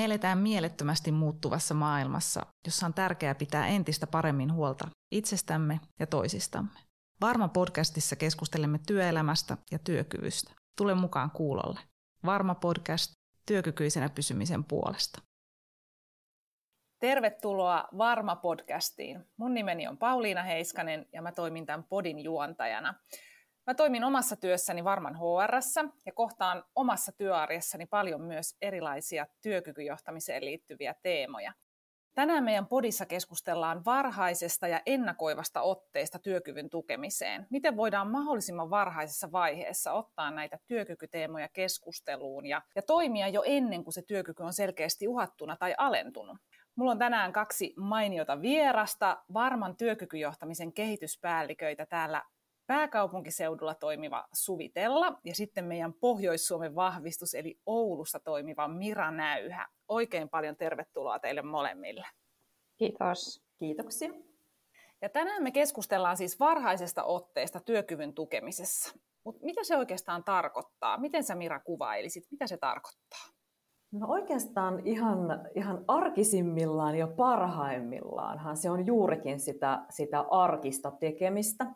Me eletään mielettömästi muuttuvassa maailmassa, jossa on tärkeää pitää entistä paremmin huolta itsestämme ja toisistamme. Varma podcastissa keskustelemme työelämästä ja työkyvystä. Tule mukaan kuulolle. Varma podcast työkykyisenä pysymisen puolesta. Tervetuloa Varma podcastiin. Mun nimeni on Pauliina Heiskanen ja mä toimin tämän podin juontajana. Mä toimin omassa työssäni Varman hr ja kohtaan omassa työarjessani paljon myös erilaisia työkykyjohtamiseen liittyviä teemoja. Tänään meidän podissa keskustellaan varhaisesta ja ennakoivasta otteesta työkyvyn tukemiseen. Miten voidaan mahdollisimman varhaisessa vaiheessa ottaa näitä työkykyteemoja keskusteluun ja, ja toimia jo ennen kuin se työkyky on selkeästi uhattuna tai alentunut. Mulla on tänään kaksi mainiota vierasta, varman työkykyjohtamisen kehityspäälliköitä täällä pääkaupunkiseudulla toimiva Suvitella ja sitten meidän Pohjois-Suomen vahvistus eli Oulussa toimiva Mira Näyhä. Oikein paljon tervetuloa teille molemmille. Kiitos. Kiitoksia. Ja tänään me keskustellaan siis varhaisesta otteesta työkyvyn tukemisessa. Mutta mitä se oikeastaan tarkoittaa? Miten sä Mira kuvailisit? Mitä se tarkoittaa? No oikeastaan ihan, ihan arkisimmillaan ja parhaimmillaanhan se on juurikin sitä, sitä arkista tekemistä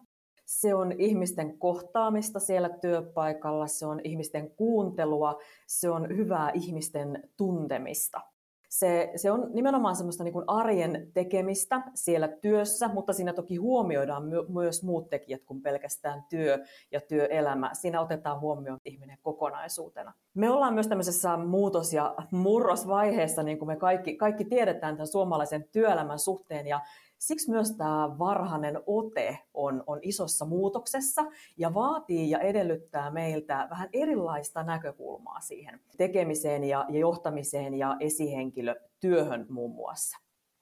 se on ihmisten kohtaamista siellä työpaikalla, se on ihmisten kuuntelua, se on hyvää ihmisten tuntemista. Se, se on nimenomaan semmoista niin kuin arjen tekemistä siellä työssä, mutta siinä toki huomioidaan my- myös muut tekijät kuin pelkästään työ ja työelämä. Siinä otetaan huomioon ihminen kokonaisuutena. Me ollaan myös tämmöisessä muutos- ja murrosvaiheessa, niin kuin me kaikki, kaikki tiedetään tämän suomalaisen työelämän suhteen, ja Siksi myös tämä varhainen ote on, on isossa muutoksessa ja vaatii ja edellyttää meiltä vähän erilaista näkökulmaa siihen tekemiseen ja, ja johtamiseen ja esihenkilötyöhön muun muassa.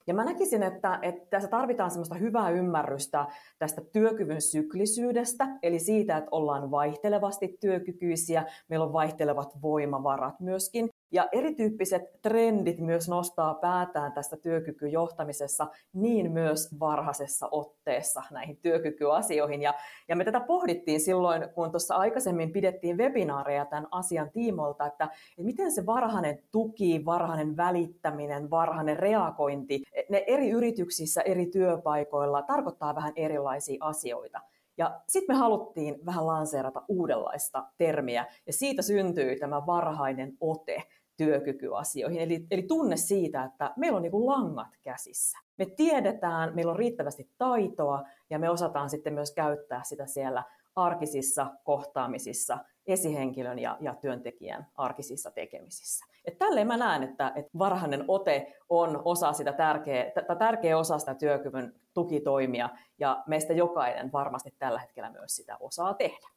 Ja mä näkisin, että, että tässä tarvitaan semmoista hyvää ymmärrystä tästä työkyvyn syklisyydestä, eli siitä, että ollaan vaihtelevasti työkykyisiä, meillä on vaihtelevat voimavarat myöskin, ja erityyppiset trendit myös nostaa päätään tästä työkykyjohtamisessa, niin myös varhaisessa otteessa näihin työkykyasioihin. Ja, ja me tätä pohdittiin silloin, kun tuossa aikaisemmin pidettiin webinaareja tämän asian tiimolta, että, että miten se varhainen tuki, varhainen välittäminen, varhainen reagointi, ne eri yrityksissä, eri työpaikoilla tarkoittaa vähän erilaisia asioita. Ja sitten me haluttiin vähän lanseerata uudenlaista termiä, ja siitä syntyi tämä varhainen ote työkykyasioihin. Eli, eli tunne siitä, että meillä on niin kuin langat käsissä. Me tiedetään, meillä on riittävästi taitoa ja me osataan sitten myös käyttää sitä siellä arkisissa kohtaamisissa, esihenkilön ja, ja työntekijän arkisissa tekemisissä. Et tälleen mä näen, että, että varhainen ote on osa sitä tärkeä, tärkeä osa sitä työkyvyn tukitoimia, ja meistä jokainen varmasti tällä hetkellä myös sitä osaa tehdä.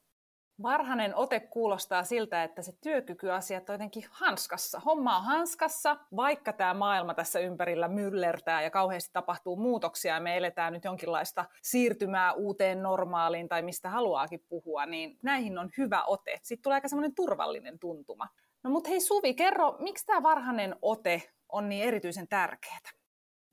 Varhainen ote kuulostaa siltä, että se työkykyasiat on jotenkin hanskassa. Homma on hanskassa, vaikka tämä maailma tässä ympärillä myllertää ja kauheasti tapahtuu muutoksia ja me eletään nyt jonkinlaista siirtymää uuteen normaaliin tai mistä haluaakin puhua, niin näihin on hyvä ote. Sitten tulee aika semmoinen turvallinen tuntuma. No mutta hei Suvi, kerro, miksi tämä varhainen ote on niin erityisen tärkeää?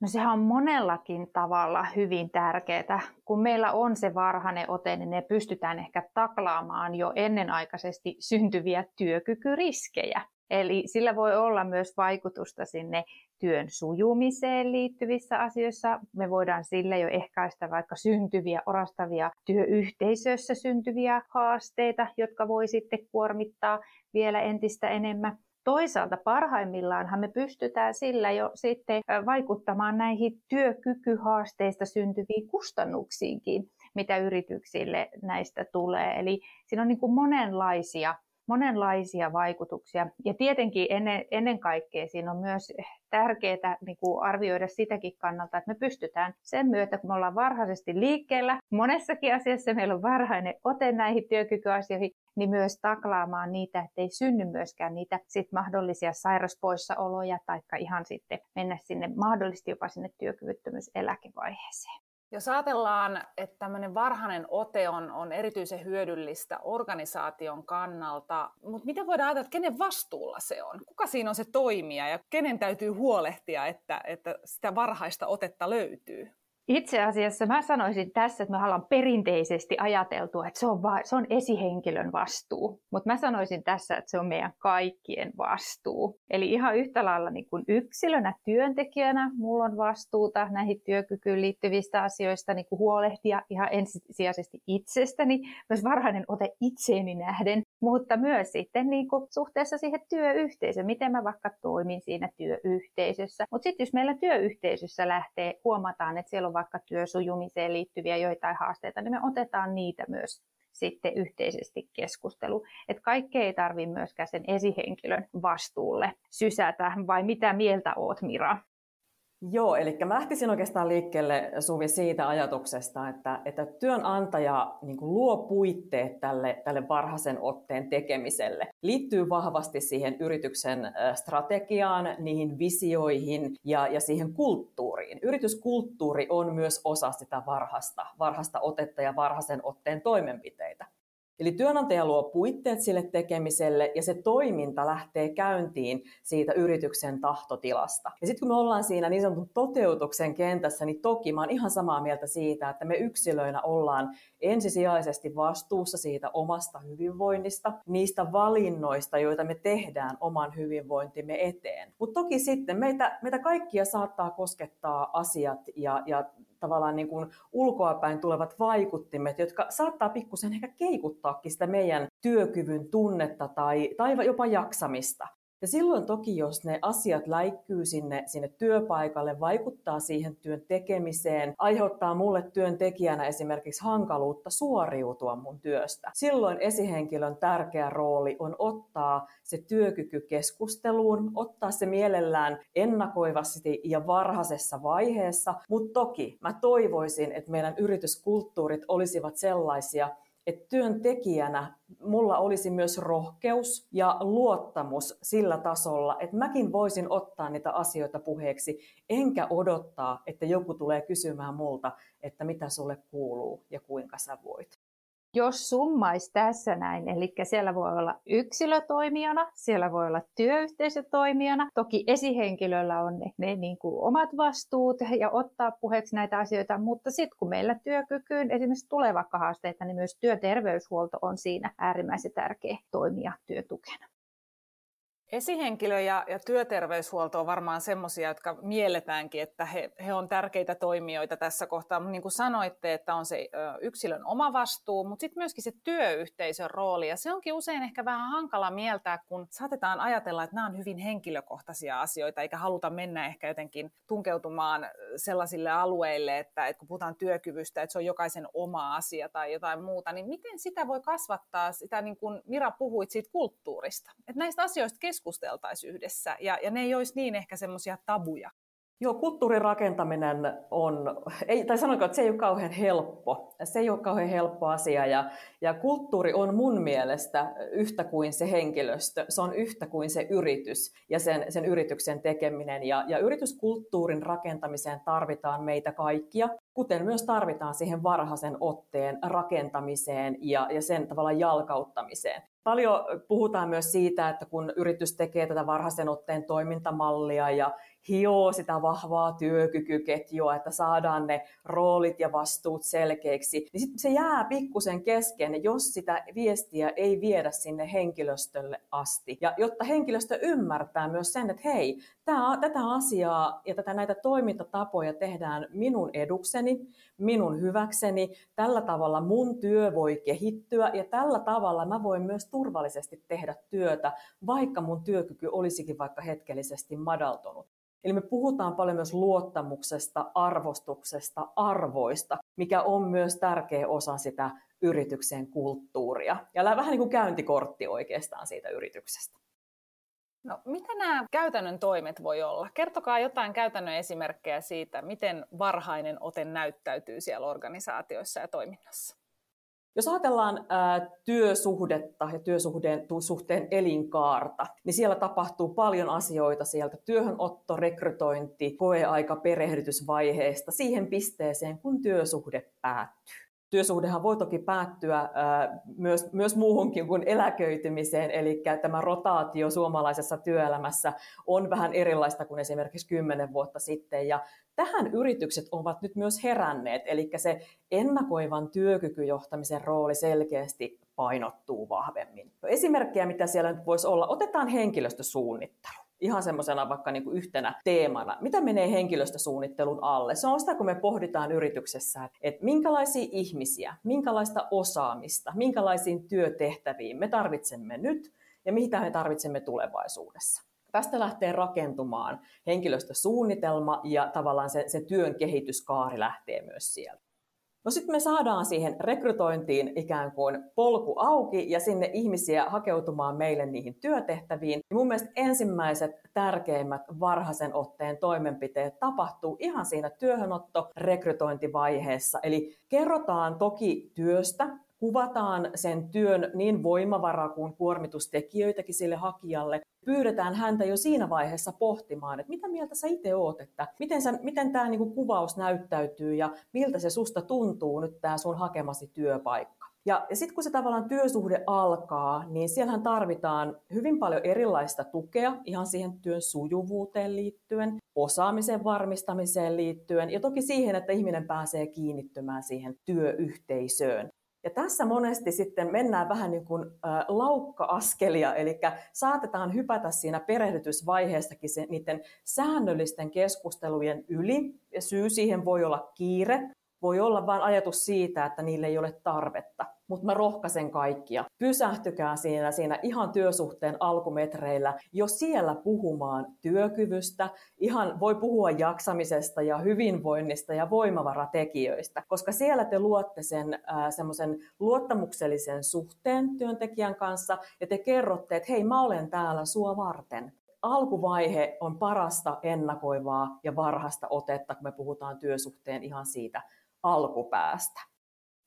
No sehän on monellakin tavalla hyvin tärkeää. Kun meillä on se varhainen ote, niin ne pystytään ehkä taklaamaan jo ennenaikaisesti syntyviä työkykyriskejä. Eli sillä voi olla myös vaikutusta sinne työn sujumiseen liittyvissä asioissa. Me voidaan sille jo ehkäistä vaikka syntyviä, orastavia työyhteisössä syntyviä haasteita, jotka voi sitten kuormittaa vielä entistä enemmän. Toisaalta parhaimmillaanhan me pystytään sillä jo sitten vaikuttamaan näihin työkykyhaasteista syntyviin kustannuksiinkin, mitä yrityksille näistä tulee. Eli siinä on niin kuin monenlaisia, monenlaisia vaikutuksia. Ja tietenkin ennen, ennen kaikkea siinä on myös tärkeää niin kuin arvioida sitäkin kannalta, että me pystytään sen myötä, kun me ollaan varhaisesti liikkeellä, monessakin asiassa meillä on varhainen ote näihin työkykyasioihin, niin myös taklaamaan niitä, ettei synny myöskään niitä sit mahdollisia sairaspoissaoloja tai ihan sitten mennä sinne mahdollisesti jopa sinne työkyvyttömyyseläkevaiheeseen. Jos ajatellaan, että tämmöinen varhainen ote on, on erityisen hyödyllistä organisaation kannalta, mutta miten voidaan ajatella, että kenen vastuulla se on? Kuka siinä on se toimija ja kenen täytyy huolehtia, että, että sitä varhaista otetta löytyy? Itse asiassa mä sanoisin tässä, että me ollaan perinteisesti ajateltu, että se on, va- se on esihenkilön vastuu. Mutta mä sanoisin tässä, että se on meidän kaikkien vastuu. Eli ihan yhtä lailla niin kuin yksilönä, työntekijänä, mulla on vastuuta näihin työkykyyn liittyvistä asioista niin kuin huolehtia ihan ensisijaisesti itsestäni, myös varhainen ote itseeni nähden, mutta myös sitten niin kuin suhteessa siihen työyhteisöön, miten mä vaikka toimin siinä työyhteisössä. Mutta sitten jos meillä työyhteisössä lähtee, huomataan, että siellä on vaikka työsujumiseen liittyviä joitain haasteita, niin me otetaan niitä myös sitten yhteisesti keskustelu. Että kaikkea ei tarvitse myöskään sen esihenkilön vastuulle sysätä, vai mitä mieltä oot Mira? Joo, eli mä lähtisin oikeastaan liikkeelle Suvi siitä ajatuksesta, että, että työnantaja niin luo puitteet tälle, tälle varhaisen otteen tekemiselle. Liittyy vahvasti siihen yrityksen strategiaan, niihin visioihin ja, ja siihen kulttuuriin. Yrityskulttuuri on myös osa sitä varhasta, varhasta otetta ja varhaisen otteen toimenpiteitä. Eli työnantaja luo puitteet sille tekemiselle ja se toiminta lähtee käyntiin siitä yrityksen tahtotilasta. Ja sitten kun me ollaan siinä niin sanotun toteutuksen kentässä, niin toki mä oon ihan samaa mieltä siitä, että me yksilöinä ollaan ensisijaisesti vastuussa siitä omasta hyvinvoinnista, niistä valinnoista, joita me tehdään oman hyvinvointimme eteen. Mutta toki sitten meitä, meitä kaikkia saattaa koskettaa asiat ja, ja tavallaan niin kuin ulkoapäin tulevat vaikuttimet, jotka saattaa pikkusen ehkä keikuttaakin sitä meidän työkyvyn tunnetta tai, tai jopa jaksamista. Ja silloin toki, jos ne asiat läikkyy sinne, sinne työpaikalle, vaikuttaa siihen työn tekemiseen, aiheuttaa mulle työntekijänä esimerkiksi hankaluutta suoriutua mun työstä. Silloin esihenkilön tärkeä rooli on ottaa se työkyky keskusteluun, ottaa se mielellään ennakoivasti ja varhaisessa vaiheessa, mutta toki mä toivoisin, että meidän yrityskulttuurit olisivat sellaisia, että työntekijänä mulla olisi myös rohkeus ja luottamus sillä tasolla, että mäkin voisin ottaa niitä asioita puheeksi, enkä odottaa, että joku tulee kysymään multa, että mitä sulle kuuluu ja kuinka sä voit jos summaisi tässä näin, eli siellä voi olla yksilötoimijana, siellä voi olla työyhteisötoimijana, toki esihenkilöllä on ne, ne niin kuin omat vastuut ja ottaa puheeksi näitä asioita, mutta sitten kun meillä työkykyyn esimerkiksi tulee vaikka haasteita, niin myös työterveyshuolto on siinä äärimmäisen tärkeä toimija työtukena. Esihenkilö ja, ja työterveyshuolto on varmaan semmoisia, jotka mielletäänkin, että he, he on tärkeitä toimijoita tässä kohtaa. Mutta niin kuin sanoitte, että on se yksilön oma vastuu, mutta sitten myöskin se työyhteisön rooli. Ja se onkin usein ehkä vähän hankala mieltää, kun saatetaan ajatella, että nämä on hyvin henkilökohtaisia asioita, eikä haluta mennä ehkä jotenkin tunkeutumaan sellaisille alueille, että, että kun puhutaan työkyvystä, että se on jokaisen oma asia tai jotain muuta, niin miten sitä voi kasvattaa, sitä niin kuin Mira puhuit siitä kulttuurista, että näistä asioista keskusteltaisiin yhdessä ja, ja ne ei olisi niin ehkä semmoisia tabuja. Joo, kulttuurin rakentaminen on, ei, tai sanonko, että se ei ole kauhean helppo. Se ei ole kauhean helppo asia ja, ja kulttuuri on mun mielestä yhtä kuin se henkilöstö, se on yhtä kuin se yritys ja sen, sen yrityksen tekeminen. Ja, ja yrityskulttuurin rakentamiseen tarvitaan meitä kaikkia, kuten myös tarvitaan siihen varhaisen otteen rakentamiseen ja, ja sen tavalla jalkauttamiseen. Paljon puhutaan myös siitä, että kun yritys tekee tätä varhaisen otteen toimintamallia ja hioo sitä vahvaa työkykyketjua, että saadaan ne roolit ja vastuut selkeiksi, niin sit se jää pikkusen kesken, jos sitä viestiä ei viedä sinne henkilöstölle asti. Ja jotta henkilöstö ymmärtää myös sen, että hei, tää, tätä asiaa ja tätä näitä toimintatapoja tehdään minun edukseni, minun hyväkseni, tällä tavalla mun työ voi kehittyä ja tällä tavalla mä voin myös turvallisesti tehdä työtä, vaikka mun työkyky olisikin vaikka hetkellisesti madaltunut. Eli me puhutaan paljon myös luottamuksesta, arvostuksesta, arvoista, mikä on myös tärkeä osa sitä yrityksen kulttuuria. Ja vähän niin kuin käyntikortti oikeastaan siitä yrityksestä. No, mitä nämä käytännön toimet voi olla? Kertokaa jotain käytännön esimerkkejä siitä, miten varhainen ote näyttäytyy siellä organisaatioissa ja toiminnassa. Jos ajatellaan ää, työsuhdetta ja työsuhteen suhteen elinkaarta, niin siellä tapahtuu paljon asioita sieltä työhönotto, rekrytointi, koeaika, perehdytysvaiheesta siihen pisteeseen, kun työsuhde päättyy. Työsuhdehan voi toki päättyä myös, myös muuhunkin kuin eläköitymiseen, eli tämä rotaatio suomalaisessa työelämässä on vähän erilaista kuin esimerkiksi kymmenen vuotta sitten, ja tähän yritykset ovat nyt myös heränneet, eli se ennakoivan työkykyjohtamisen rooli selkeästi painottuu vahvemmin. Esimerkkejä, mitä siellä nyt voisi olla, otetaan henkilöstösuunnittelu ihan semmoisena vaikka niin kuin yhtenä teemana. Mitä menee henkilöstösuunnittelun alle? Se on sitä, kun me pohditaan yrityksessä, että minkälaisia ihmisiä, minkälaista osaamista, minkälaisiin työtehtäviin me tarvitsemme nyt ja mitä me tarvitsemme tulevaisuudessa. Tästä lähtee rakentumaan henkilöstösuunnitelma ja tavallaan se, se työn kehityskaari lähtee myös sieltä. No sitten me saadaan siihen rekrytointiin ikään kuin polku auki ja sinne ihmisiä hakeutumaan meille niihin työtehtäviin. Ja mun mielestä ensimmäiset tärkeimmät varhaisen otteen toimenpiteet tapahtuu ihan siinä työhönotto-rekrytointivaiheessa. Eli kerrotaan toki työstä, kuvataan sen työn niin voimavara kuin kuormitustekijöitäkin sille hakijalle. Pyydetään häntä jo siinä vaiheessa pohtimaan, että mitä mieltä sä itse oot, että miten, sä, miten tämä niinku kuvaus näyttäytyy ja miltä se susta tuntuu nyt tämä sun hakemasi työpaikka. Ja, ja sitten kun se tavallaan työsuhde alkaa, niin siellähän tarvitaan hyvin paljon erilaista tukea ihan siihen työn sujuvuuteen liittyen, osaamisen varmistamiseen liittyen ja toki siihen, että ihminen pääsee kiinnittymään siihen työyhteisöön. Ja tässä monesti sitten mennään vähän niin kuin laukka-askelia, eli saatetaan hypätä siinä perehdytysvaiheessakin se, niiden säännöllisten keskustelujen yli. Ja syy siihen voi olla kiire, voi olla vain ajatus siitä, että niille ei ole tarvetta mutta mä rohkaisen kaikkia. Pysähtykää siinä, siinä ihan työsuhteen alkumetreillä jo siellä puhumaan työkyvystä. Ihan voi puhua jaksamisesta ja hyvinvoinnista ja voimavaratekijöistä, koska siellä te luotte sen äh, semmoisen luottamuksellisen suhteen työntekijän kanssa ja te kerrotte, että hei mä olen täällä sua varten alkuvaihe on parasta ennakoivaa ja varhaista otetta, kun me puhutaan työsuhteen ihan siitä alkupäästä.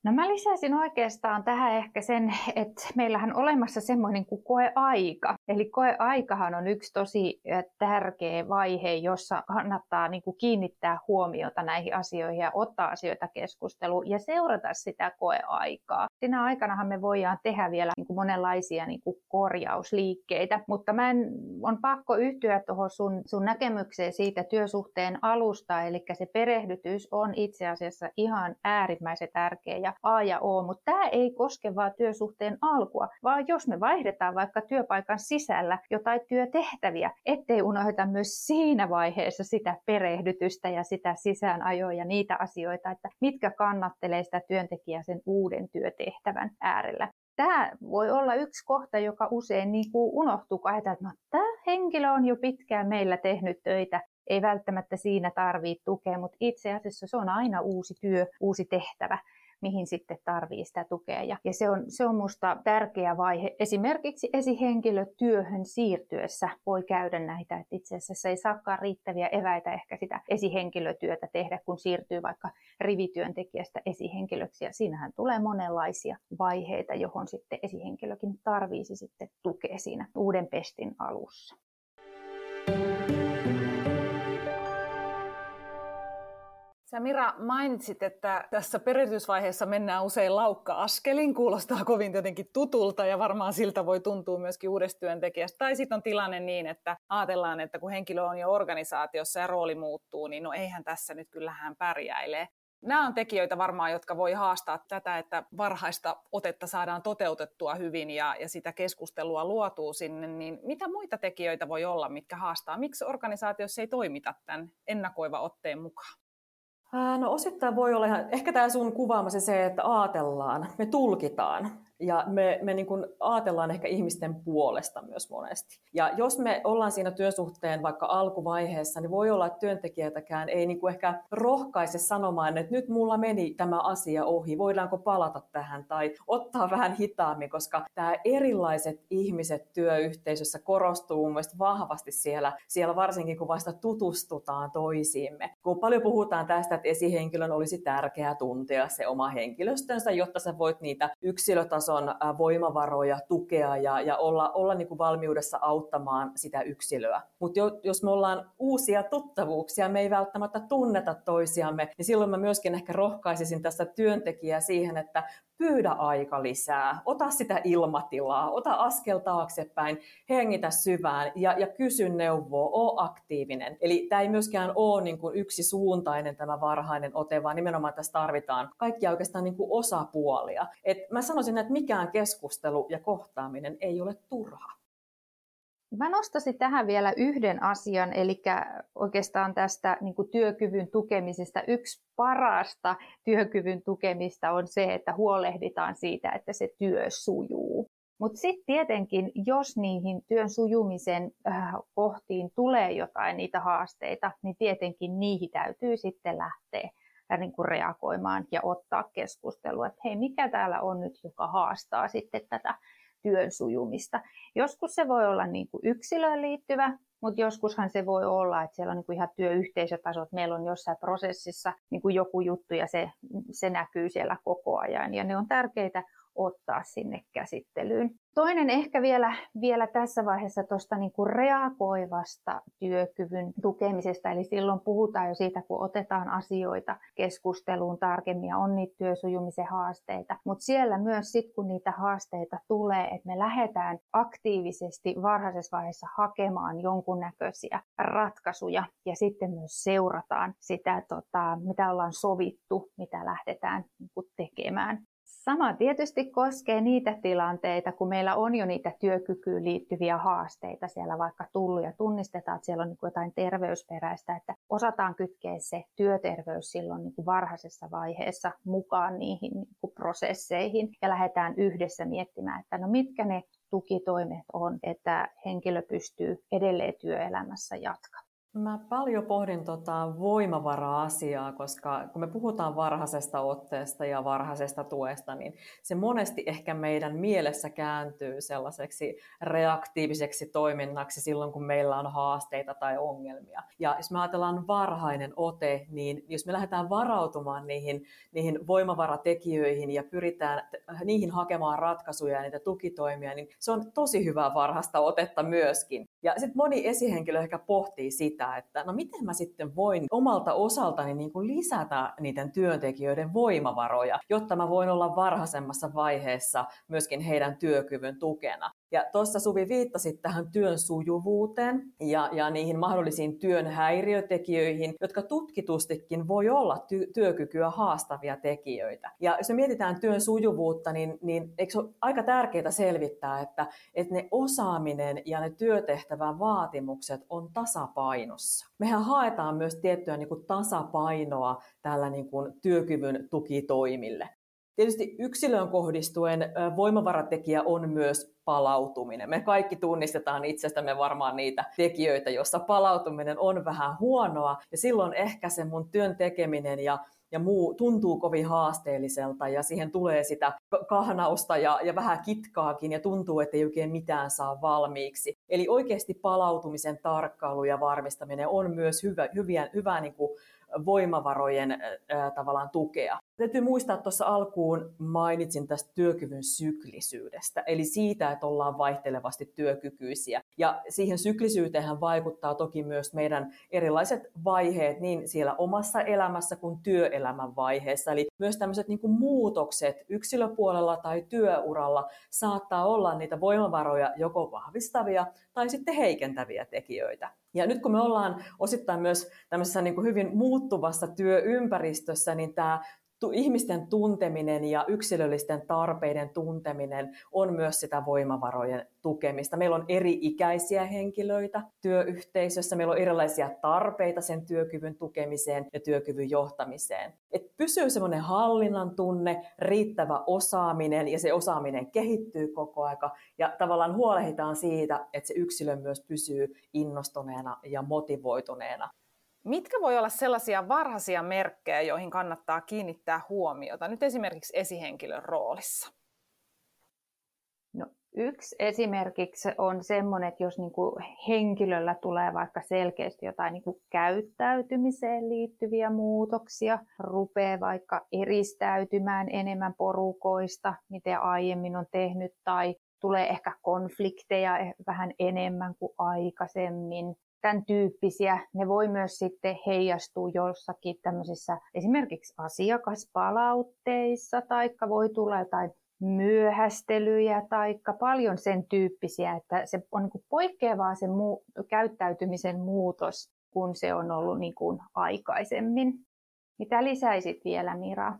No mä lisäisin oikeastaan tähän ehkä sen, että meillähän on olemassa semmoinen kuin koeaika. Eli koeaikahan on yksi tosi tärkeä vaihe, jossa kannattaa niin kuin kiinnittää huomiota näihin asioihin ja ottaa asioita keskusteluun ja seurata sitä koeaikaa. Siinä aikanahan me voidaan tehdä vielä niin kuin monenlaisia niin kuin korjausliikkeitä, mutta mä en, on pakko yhtyä tuohon sun, sun näkemykseen siitä työsuhteen alusta, eli se perehdytys on itse asiassa ihan äärimmäisen tärkeä ja A ja O, mutta tämä ei koske vain työsuhteen alkua, vaan jos me vaihdetaan vaikka työpaikan sisällä jotain työtehtäviä, ettei unohda myös siinä vaiheessa sitä perehdytystä ja sitä sisäänajoa ja niitä asioita, että mitkä kannattelee sitä työntekijää sen uuden työtehtävän äärellä. Tämä voi olla yksi kohta, joka usein niin kuin unohtuu, kun ajatellaan, että no, tämä henkilö on jo pitkään meillä tehnyt töitä, ei välttämättä siinä tarvitse tukea, mutta itse asiassa se on aina uusi työ, uusi tehtävä mihin sitten tarvii sitä tukea. Ja, ja se, on, se on minusta tärkeä vaihe. Esimerkiksi esihenkilötyöhön siirtyessä voi käydä näitä, että itse asiassa ei saakaan riittäviä eväitä ehkä sitä esihenkilötyötä tehdä, kun siirtyy vaikka rivityöntekijästä esihenkilöksi. Ja siinähän tulee monenlaisia vaiheita, johon sitten esihenkilökin tarvisi sitten tukea siinä uuden pestin alussa. Sä Mira mainitsit, että tässä perehdytysvaiheessa mennään usein laukka-askelin, kuulostaa kovin jotenkin tutulta ja varmaan siltä voi tuntua myöskin uudesta työntekijästä. Tai sitten on tilanne niin, että ajatellaan, että kun henkilö on jo organisaatiossa ja rooli muuttuu, niin no eihän tässä nyt kyllähän pärjäilee. Nämä on tekijöitä varmaan, jotka voi haastaa tätä, että varhaista otetta saadaan toteutettua hyvin ja, ja sitä keskustelua luotuu sinne, niin mitä muita tekijöitä voi olla, mitkä haastaa? Miksi organisaatiossa ei toimita tämän ennakoiva otteen mukaan? No osittain voi olla ihan, ehkä tämä sun kuvaamasi se, että aatellaan, me tulkitaan ja me, me niin kuin ajatellaan ehkä ihmisten puolesta myös monesti. Ja jos me ollaan siinä työsuhteen vaikka alkuvaiheessa, niin voi olla, että työntekijätäkään ei niin kuin ehkä rohkaise sanomaan, että nyt mulla meni tämä asia ohi, voidaanko palata tähän tai ottaa vähän hitaammin, koska tämä erilaiset ihmiset työyhteisössä korostuu mun mielestä vahvasti siellä, siellä varsinkin kun vasta tutustutaan toisiimme. Kun paljon puhutaan tästä, että esihenkilön olisi tärkeää tuntea se oma henkilöstönsä, jotta sä voit niitä yksilötasoja tason voimavaroja, tukea ja, ja olla, olla niin kuin valmiudessa auttamaan sitä yksilöä. Mutta jos me ollaan uusia tuttavuuksia, me ei välttämättä tunneta toisiamme, niin silloin mä myöskin ehkä rohkaisisin tässä työntekijää siihen, että pyydä aika lisää, ota sitä ilmatilaa, ota askel taaksepäin, hengitä syvään ja, ja kysy neuvoa, oo aktiivinen. Eli tämä ei myöskään ole niin kuin yksi suuntainen tämä varhainen ote, vaan nimenomaan tässä tarvitaan kaikkia oikeastaan niin kuin osapuolia. Et mä sanoisin, että mikään keskustelu ja kohtaaminen ei ole turha. Mä nostaisin tähän vielä yhden asian, eli oikeastaan tästä niin kuin työkyvyn tukemisesta. Yksi parasta työkyvyn tukemista on se, että huolehditaan siitä, että se työ sujuu. Mutta sitten tietenkin, jos niihin työn sujumisen äh, kohtiin tulee jotain niitä haasteita, niin tietenkin niihin täytyy sitten lähteä äh, niin kuin reagoimaan ja ottaa keskustelua, että hei, mikä täällä on nyt, joka haastaa sitten tätä työn sujumista. Joskus se voi olla niin kuin yksilöön liittyvä, mutta joskushan se voi olla, että siellä on niin kuin ihan työyhteisötaso, että meillä on jossain prosessissa niin kuin joku juttu ja se, se näkyy siellä koko ajan. Ja ne on tärkeitä ottaa sinne käsittelyyn. Toinen ehkä vielä, vielä tässä vaiheessa tuosta niin kuin reagoivasta työkyvyn tukemisesta, eli silloin puhutaan jo siitä, kun otetaan asioita keskusteluun tarkemmin ja on niitä työsujumisen haasteita, mutta siellä myös sitten, kun niitä haasteita tulee, että me lähdetään aktiivisesti varhaisessa vaiheessa hakemaan jonkunnäköisiä ratkaisuja ja sitten myös seurataan sitä, tota, mitä ollaan sovittu, mitä lähdetään niin tekemään. Sama tietysti koskee niitä tilanteita, kun meillä on jo niitä työkykyyn liittyviä haasteita siellä vaikka tullut ja tunnistetaan, että siellä on niin jotain terveysperäistä, että osataan kytkeä se työterveys silloin niin varhaisessa vaiheessa mukaan niihin niin prosesseihin ja lähdetään yhdessä miettimään, että no mitkä ne tukitoimet on, että henkilö pystyy edelleen työelämässä jatkamaan. Mä paljon pohdin tota voimavara-asiaa, koska kun me puhutaan varhaisesta otteesta ja varhaisesta tuesta, niin se monesti ehkä meidän mielessä kääntyy sellaiseksi reaktiiviseksi toiminnaksi silloin, kun meillä on haasteita tai ongelmia. Ja jos me ajatellaan varhainen ote, niin jos me lähdetään varautumaan niihin, niihin voimavaratekijöihin ja pyritään niihin hakemaan ratkaisuja ja niitä tukitoimia, niin se on tosi hyvää varhaista otetta myöskin. Ja sitten moni esihenkilö ehkä pohtii sitä, että no miten mä sitten voin omalta osaltani niin kuin lisätä niiden työntekijöiden voimavaroja, jotta mä voin olla varhaisemmassa vaiheessa myöskin heidän työkyvyn tukena. Ja tuossa Suvi viittasit tähän työn sujuvuuteen ja, ja niihin mahdollisiin työn häiriötekijöihin, jotka tutkitustikin voi olla ty- työkykyä haastavia tekijöitä. Ja jos me mietitään työn sujuvuutta, niin, niin eikö se ole aika tärkeää selvittää, että, että ne osaaminen ja ne työtehtävän vaatimukset on tasapainossa. Mehän haetaan myös tiettyä niin kuin tasapainoa tällä niin kuin työkyvyn tukitoimille. Tietysti yksilöön kohdistuen voimavaratekijä on myös palautuminen. Me kaikki tunnistetaan itsestämme varmaan niitä tekijöitä, joissa palautuminen on vähän huonoa, ja silloin ehkä se mun työn tekeminen ja ja muu tuntuu kovin haasteelliselta ja siihen tulee sitä kahnausta ja, ja vähän kitkaakin ja tuntuu, että ei oikein mitään saa valmiiksi. Eli oikeasti palautumisen tarkkailu ja varmistaminen on myös hyvä, hyviä, hyvä niin kuin voimavarojen ää, tavallaan tukea. Täytyy muistaa, että tuossa alkuun mainitsin tästä työkyvyn syklisyydestä, eli siitä, että ollaan vaihtelevasti työkykyisiä. Ja siihen syklisyyteen vaikuttaa toki myös meidän erilaiset vaiheet niin siellä omassa elämässä kuin työelämän vaiheessa. Eli myös tämmöiset niin muutokset yksilöpuolella tai työuralla saattaa olla niitä voimavaroja joko vahvistavia tai sitten heikentäviä tekijöitä. Ja nyt kun me ollaan osittain myös tämmöisessä niin kuin hyvin muuttuvassa työympäristössä, niin tämä ihmisten tunteminen ja yksilöllisten tarpeiden tunteminen on myös sitä voimavarojen tukemista. Meillä on eri-ikäisiä henkilöitä työyhteisössä, meillä on erilaisia tarpeita sen työkyvyn tukemiseen ja työkyvyn johtamiseen. Et pysyy semmoinen hallinnan tunne, riittävä osaaminen ja se osaaminen kehittyy koko aika ja tavallaan huolehditaan siitä, että se yksilö myös pysyy innostuneena ja motivoituneena. Mitkä voi olla sellaisia varhaisia merkkejä, joihin kannattaa kiinnittää huomiota, nyt esimerkiksi esihenkilön roolissa? Yksi esimerkiksi on semmoinen, että jos niin kuin henkilöllä tulee vaikka selkeästi jotain niin kuin käyttäytymiseen liittyviä muutoksia, rupeaa vaikka eristäytymään enemmän porukoista, miten aiemmin on tehnyt, tai tulee ehkä konflikteja eh, vähän enemmän kuin aikaisemmin, tämän tyyppisiä. Ne voi myös sitten heijastua jossakin tämmöisissä esimerkiksi asiakaspalautteissa, tai voi tulla jotain myöhästelyjä tai paljon sen tyyppisiä, että se on niin poikkeavaa se muu, käyttäytymisen muutos, kun se on ollut niin kuin aikaisemmin. Mitä lisäisit vielä, Mira?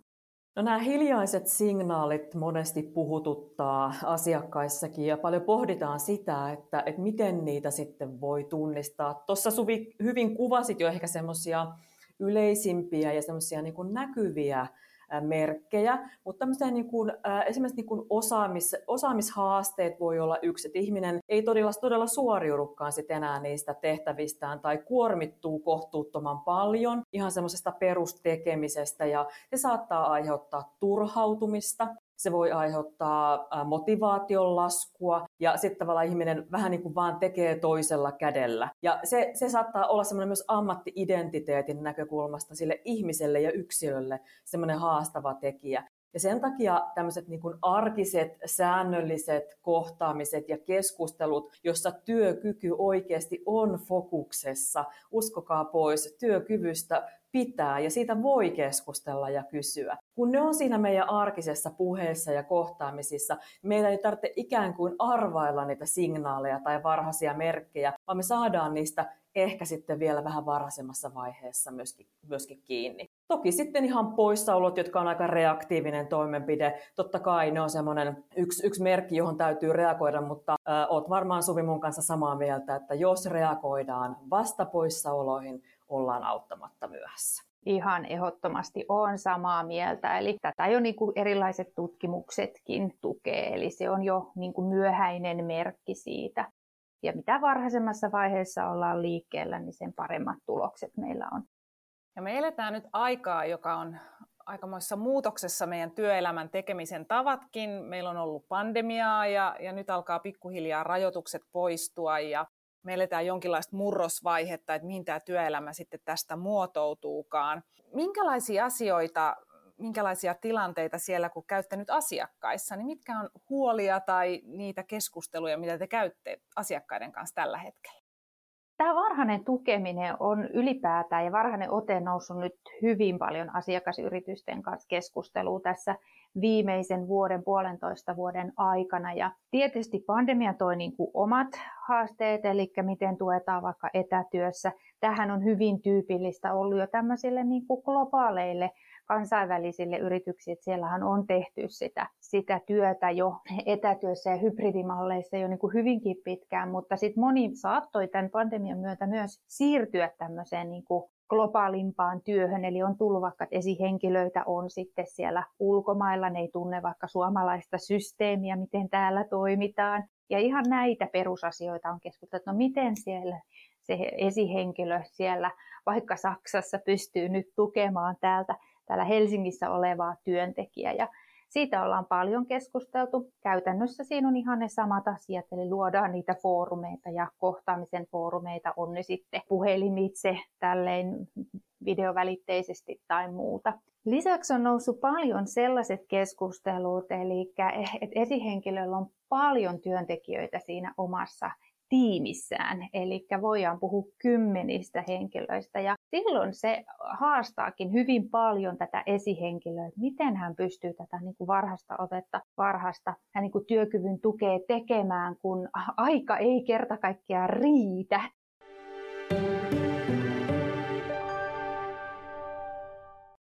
No nämä hiljaiset signaalit monesti puhututtaa asiakkaissakin ja paljon pohditaan sitä, että, että miten niitä sitten voi tunnistaa. Tuossa Suvi hyvin kuvasit jo ehkä semmoisia yleisimpiä ja semmoisia niin näkyviä merkkejä, mutta niin kuin, esimerkiksi niin kuin osaamis, osaamishaasteet voi olla yksi, että ihminen ei todella, todella suoriudukaan sit enää niistä tehtävistään tai kuormittuu kohtuuttoman paljon ihan semmoisesta perustekemisestä ja se saattaa aiheuttaa turhautumista se voi aiheuttaa motivaation laskua ja sitten tavallaan ihminen vähän niin kuin vaan tekee toisella kädellä. Ja se, se saattaa olla semmoinen myös ammatti-identiteetin näkökulmasta sille ihmiselle ja yksilölle semmoinen haastava tekijä. Ja sen takia tämmöiset niin arkiset, säännölliset kohtaamiset ja keskustelut, jossa työkyky oikeasti on fokuksessa, uskokaa pois, työkyvystä pitää ja siitä voi keskustella ja kysyä. Kun ne on siinä meidän arkisessa puheessa ja kohtaamisissa, meidän ei tarvitse ikään kuin arvailla niitä signaaleja tai varhaisia merkkejä, vaan me saadaan niistä ehkä sitten vielä vähän varhaisemmassa vaiheessa myöskin, myöskin kiinni. Toki sitten ihan poissaolot, jotka on aika reaktiivinen toimenpide. Totta kai ne on semmoinen yksi, yksi merkki, johon täytyy reagoida, mutta äh, oot varmaan Suvi mun kanssa samaa mieltä, että jos reagoidaan vasta poissaoloihin, ollaan auttamatta myöhässä. Ihan ehdottomasti on samaa mieltä. Eli tätä jo niin kuin erilaiset tutkimuksetkin tukee. Eli se on jo niin kuin myöhäinen merkki siitä. Ja mitä varhaisemmassa vaiheessa ollaan liikkeellä, niin sen paremmat tulokset meillä on. Ja me eletään nyt aikaa, joka on aikamoissa muutoksessa meidän työelämän tekemisen tavatkin. Meillä on ollut pandemiaa ja, ja nyt alkaa pikkuhiljaa rajoitukset poistua ja me eletään jonkinlaista murrosvaihetta, että mihin tämä työelämä sitten tästä muotoutuukaan. Minkälaisia asioita, minkälaisia tilanteita siellä, kun käytte nyt asiakkaissa, niin mitkä on huolia tai niitä keskusteluja, mitä te käytte asiakkaiden kanssa tällä hetkellä? Tämä varhainen tukeminen on ylipäätään ja varhainen ote noussut nyt hyvin paljon asiakasyritysten kanssa keskustelua tässä viimeisen vuoden, puolentoista vuoden aikana. Ja tietysti pandemia toi niin kuin omat haasteet, eli miten tuetaan vaikka etätyössä. Tähän on hyvin tyypillistä ollut jo tämmöisille niin kuin globaaleille kansainvälisille yrityksille, että siellähän on tehty sitä, sitä työtä jo etätyössä ja hybridimalleissa jo niin kuin hyvinkin pitkään, mutta sitten moni saattoi tämän pandemian myötä myös siirtyä tämmöiseen niin kuin globaalimpaan työhön, eli on tullut vaikka, esihenkilöitä on sitten siellä ulkomailla, ne ei tunne vaikka suomalaista systeemiä, miten täällä toimitaan. Ja ihan näitä perusasioita on keskusteltu, että no miten siellä se esihenkilö siellä vaikka Saksassa pystyy nyt tukemaan täältä täällä Helsingissä olevaa työntekijää. Ja siitä ollaan paljon keskusteltu. Käytännössä siinä on ihan ne samat asiat, eli luodaan niitä foorumeita ja kohtaamisen foorumeita, on ne sitten puhelimitse, tälleen videovälitteisesti tai muuta. Lisäksi on noussut paljon sellaiset keskustelut, eli että esihenkilöllä on paljon työntekijöitä siinä omassa tiimissään, eli voidaan puhua kymmenistä henkilöistä. Ja silloin se haastaakin hyvin paljon tätä esihenkilöä, että miten hän pystyy tätä niin kuin varhasta otetta, varhasta ja niin kuin työkyvyn tukea tekemään, kun aika ei kerta kaikkiaan riitä.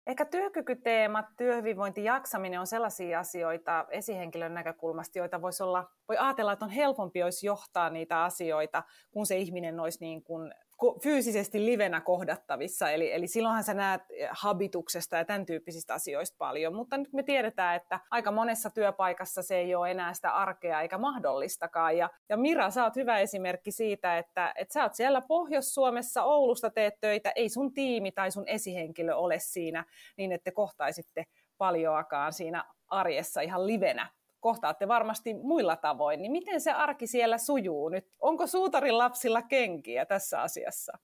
Ehkä työkykyteemat, työhyvinvointi, jaksaminen on sellaisia asioita esihenkilön näkökulmasta, joita voisi olla, voi ajatella, että on helpompi olisi johtaa niitä asioita, kun se ihminen olisi niin kuin fyysisesti livenä kohdattavissa, eli, eli silloinhan sä näet habituksesta ja tämän tyyppisistä asioista paljon, mutta nyt me tiedetään, että aika monessa työpaikassa se ei ole enää sitä arkea eikä mahdollistakaan, ja, ja Mira, sä oot hyvä esimerkki siitä, että, että sä oot siellä Pohjois-Suomessa, Oulusta teet töitä, ei sun tiimi tai sun esihenkilö ole siinä, niin että te kohtaisitte paljoakaan siinä arjessa ihan livenä kohtaatte varmasti muilla tavoin, niin miten se arki siellä sujuu nyt? Onko suutarin lapsilla kenkiä tässä asiassa?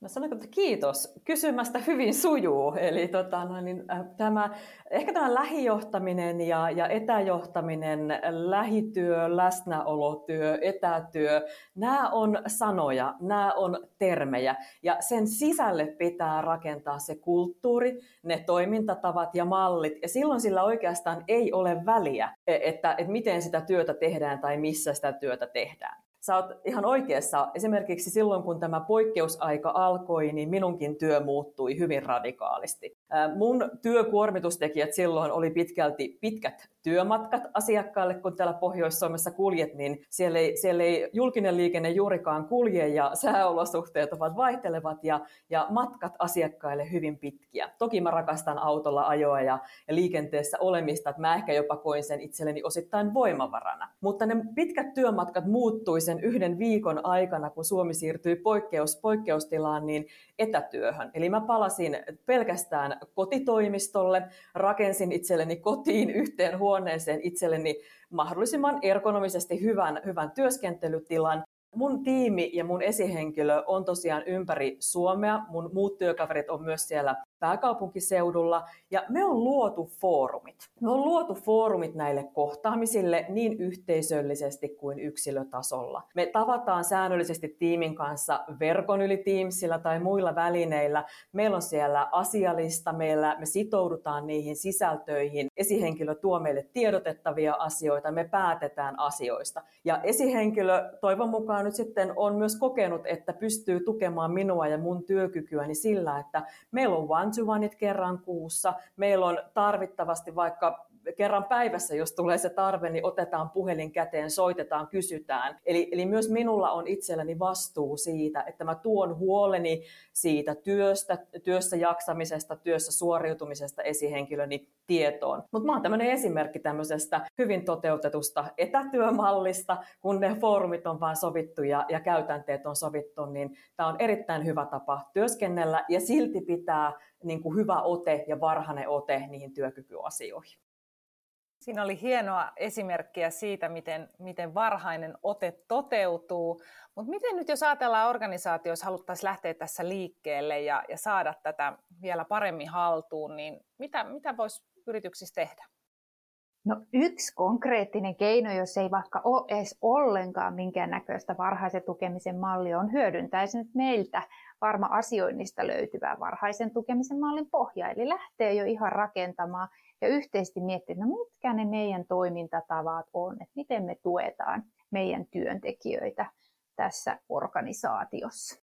No sanonko, että kiitos. Kysymästä hyvin sujuu. Eli tota, no niin, äh, tämä, ehkä tämä lähijohtaminen ja, ja etäjohtaminen, lähityö, läsnäolotyö, etätyö, nämä on sanoja, nämä on termejä. Ja sen sisälle pitää rakentaa se kulttuuri, ne toimintatavat ja mallit. Ja silloin sillä oikeastaan ei ole väliä, e, että, että miten sitä työtä tehdään tai missä sitä työtä tehdään sä oot ihan oikeassa. Esimerkiksi silloin, kun tämä poikkeusaika alkoi, niin minunkin työ muuttui hyvin radikaalisti. Mun työkuormitustekijät silloin oli pitkälti pitkät työmatkat asiakkaille, kun täällä Pohjois-Suomessa kuljet, niin siellä ei, siellä ei julkinen liikenne juurikaan kulje ja sääolosuhteet ovat vaihtelevat ja, ja matkat asiakkaille hyvin pitkiä. Toki mä rakastan autolla ajoa ja, ja liikenteessä olemista, että mä ehkä jopa koin sen itselleni osittain voimavarana. Mutta ne pitkät työmatkat muuttui sen yhden viikon aikana, kun Suomi siirtyi poikkeus, poikkeustilaan, niin etätyöhön. Eli mä palasin pelkästään kotitoimistolle, rakensin itselleni kotiin yhteen huoneeseen itselleni mahdollisimman ergonomisesti hyvän, hyvän työskentelytilan. Mun tiimi ja mun esihenkilö on tosiaan ympäri Suomea. Mun muut työkaverit on myös siellä pääkaupunkiseudulla, ja me on luotu foorumit. Me on luotu foorumit näille kohtaamisille niin yhteisöllisesti kuin yksilötasolla. Me tavataan säännöllisesti tiimin kanssa verkon yli Teamsilla tai muilla välineillä. Meillä on siellä asialista, meillä me sitoudutaan niihin sisältöihin. Esihenkilö tuo meille tiedotettavia asioita, me päätetään asioista. Ja esihenkilö toivon mukaan nyt sitten on myös kokenut, että pystyy tukemaan minua ja mun työkykyäni sillä, että meillä on one kerran kuussa. Meillä on tarvittavasti vaikka kerran päivässä, jos tulee se tarve, niin otetaan puhelin käteen, soitetaan, kysytään. Eli, eli myös minulla on itselläni vastuu siitä, että mä tuon huoleni siitä työstä, työssä jaksamisesta, työssä suoriutumisesta esihenkilöni tietoon. Mutta mä oon tämmöinen esimerkki tämmöisestä hyvin toteutetusta etätyömallista, kun ne foorumit on vaan sovittu ja, ja käytänteet on sovittu, niin tämä on erittäin hyvä tapa työskennellä ja silti pitää niin kuin hyvä ote ja varhainen ote niihin työkykyasioihin. Siinä oli hienoa esimerkkiä siitä, miten, miten varhainen ote toteutuu. Mutta miten nyt, jos ajatellaan organisaatio, jos haluttaisiin lähteä tässä liikkeelle ja, ja saada tätä vielä paremmin haltuun, niin mitä, mitä voisi yrityksissä tehdä? No yksi konkreettinen keino, jos ei vaikka ole edes ollenkaan minkäännäköistä varhaisen tukemisen mallia, on hyödyntää nyt meiltä varma asioinnista löytyvää varhaisen tukemisen mallin pohja. Eli lähtee jo ihan rakentamaan ja yhteisesti miettiä, no mitkä ne meidän toimintatavat on, että miten me tuetaan meidän työntekijöitä tässä organisaatiossa.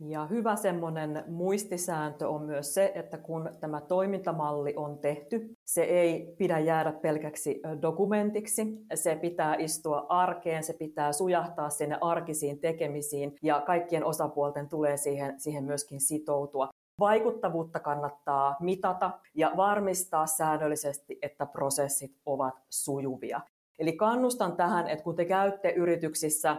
Ja hyvä semmoinen muistisääntö on myös se, että kun tämä toimintamalli on tehty, se ei pidä jäädä pelkäksi dokumentiksi. Se pitää istua arkeen, se pitää sujahtaa sinne arkisiin tekemisiin ja kaikkien osapuolten tulee siihen, siihen myöskin sitoutua. Vaikuttavuutta kannattaa mitata ja varmistaa säännöllisesti, että prosessit ovat sujuvia. Eli kannustan tähän, että kun te käytte yrityksissä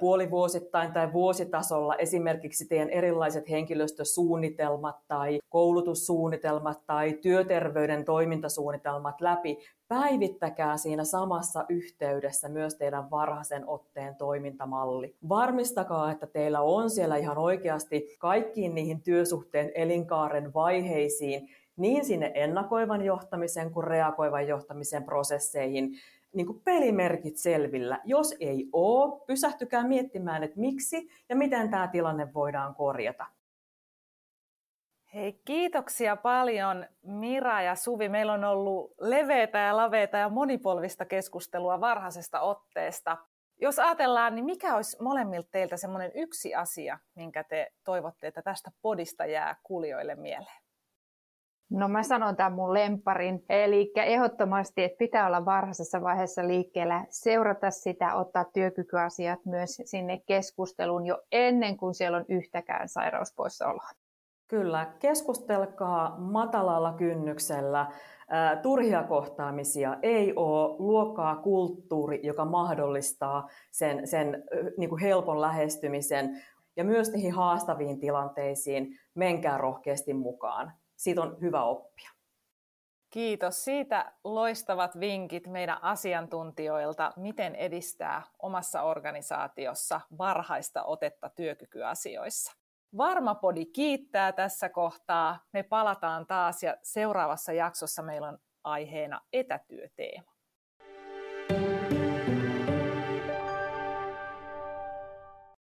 puolivuosittain tai vuositasolla esimerkiksi teidän erilaiset henkilöstösuunnitelmat tai koulutussuunnitelmat tai työterveyden toimintasuunnitelmat läpi, päivittäkää siinä samassa yhteydessä myös teidän varhaisen otteen toimintamalli. Varmistakaa, että teillä on siellä ihan oikeasti kaikkiin niihin työsuhteen elinkaaren vaiheisiin niin sinne ennakoivan johtamisen kuin reagoivan johtamisen prosesseihin niin kuin pelimerkit selvillä. Jos ei ole, pysähtykää miettimään, että miksi ja miten tämä tilanne voidaan korjata. Hei, kiitoksia paljon Mira ja Suvi. Meillä on ollut leveitä ja laveita ja monipolvista keskustelua varhaisesta otteesta. Jos ajatellaan, niin mikä olisi molemmilta teiltä semmoinen yksi asia, minkä te toivotte, että tästä podista jää kuulijoille mieleen? No mä sanon tämän mun lemparin. Eli ehdottomasti, että pitää olla varhaisessa vaiheessa liikkeellä, seurata sitä, ottaa työkykyasiat myös sinne keskusteluun jo ennen kuin siellä on yhtäkään sairauspoissaoloa. Kyllä, keskustelkaa matalalla kynnyksellä. Turhia kohtaamisia ei ole, luokkaa kulttuuri, joka mahdollistaa sen, sen niin kuin helpon lähestymisen ja myös niihin haastaviin tilanteisiin menkää rohkeasti mukaan siitä on hyvä oppia. Kiitos siitä loistavat vinkit meidän asiantuntijoilta, miten edistää omassa organisaatiossa varhaista otetta työkykyasioissa. Varmapodi kiittää tässä kohtaa. Me palataan taas ja seuraavassa jaksossa meillä on aiheena etätyöteema.